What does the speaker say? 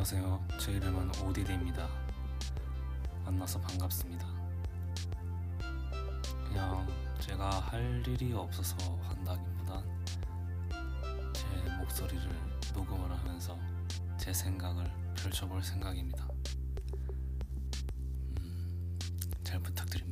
안녕하세요. 제 이름은 오디디입니다. 만나서 반갑습니다. 그냥 제가 할 일이 없어서 한다기보단 제 목소리를 녹음을 하면서 제 생각을 펼쳐볼 생각입니다. 음, 잘 부탁드립니다.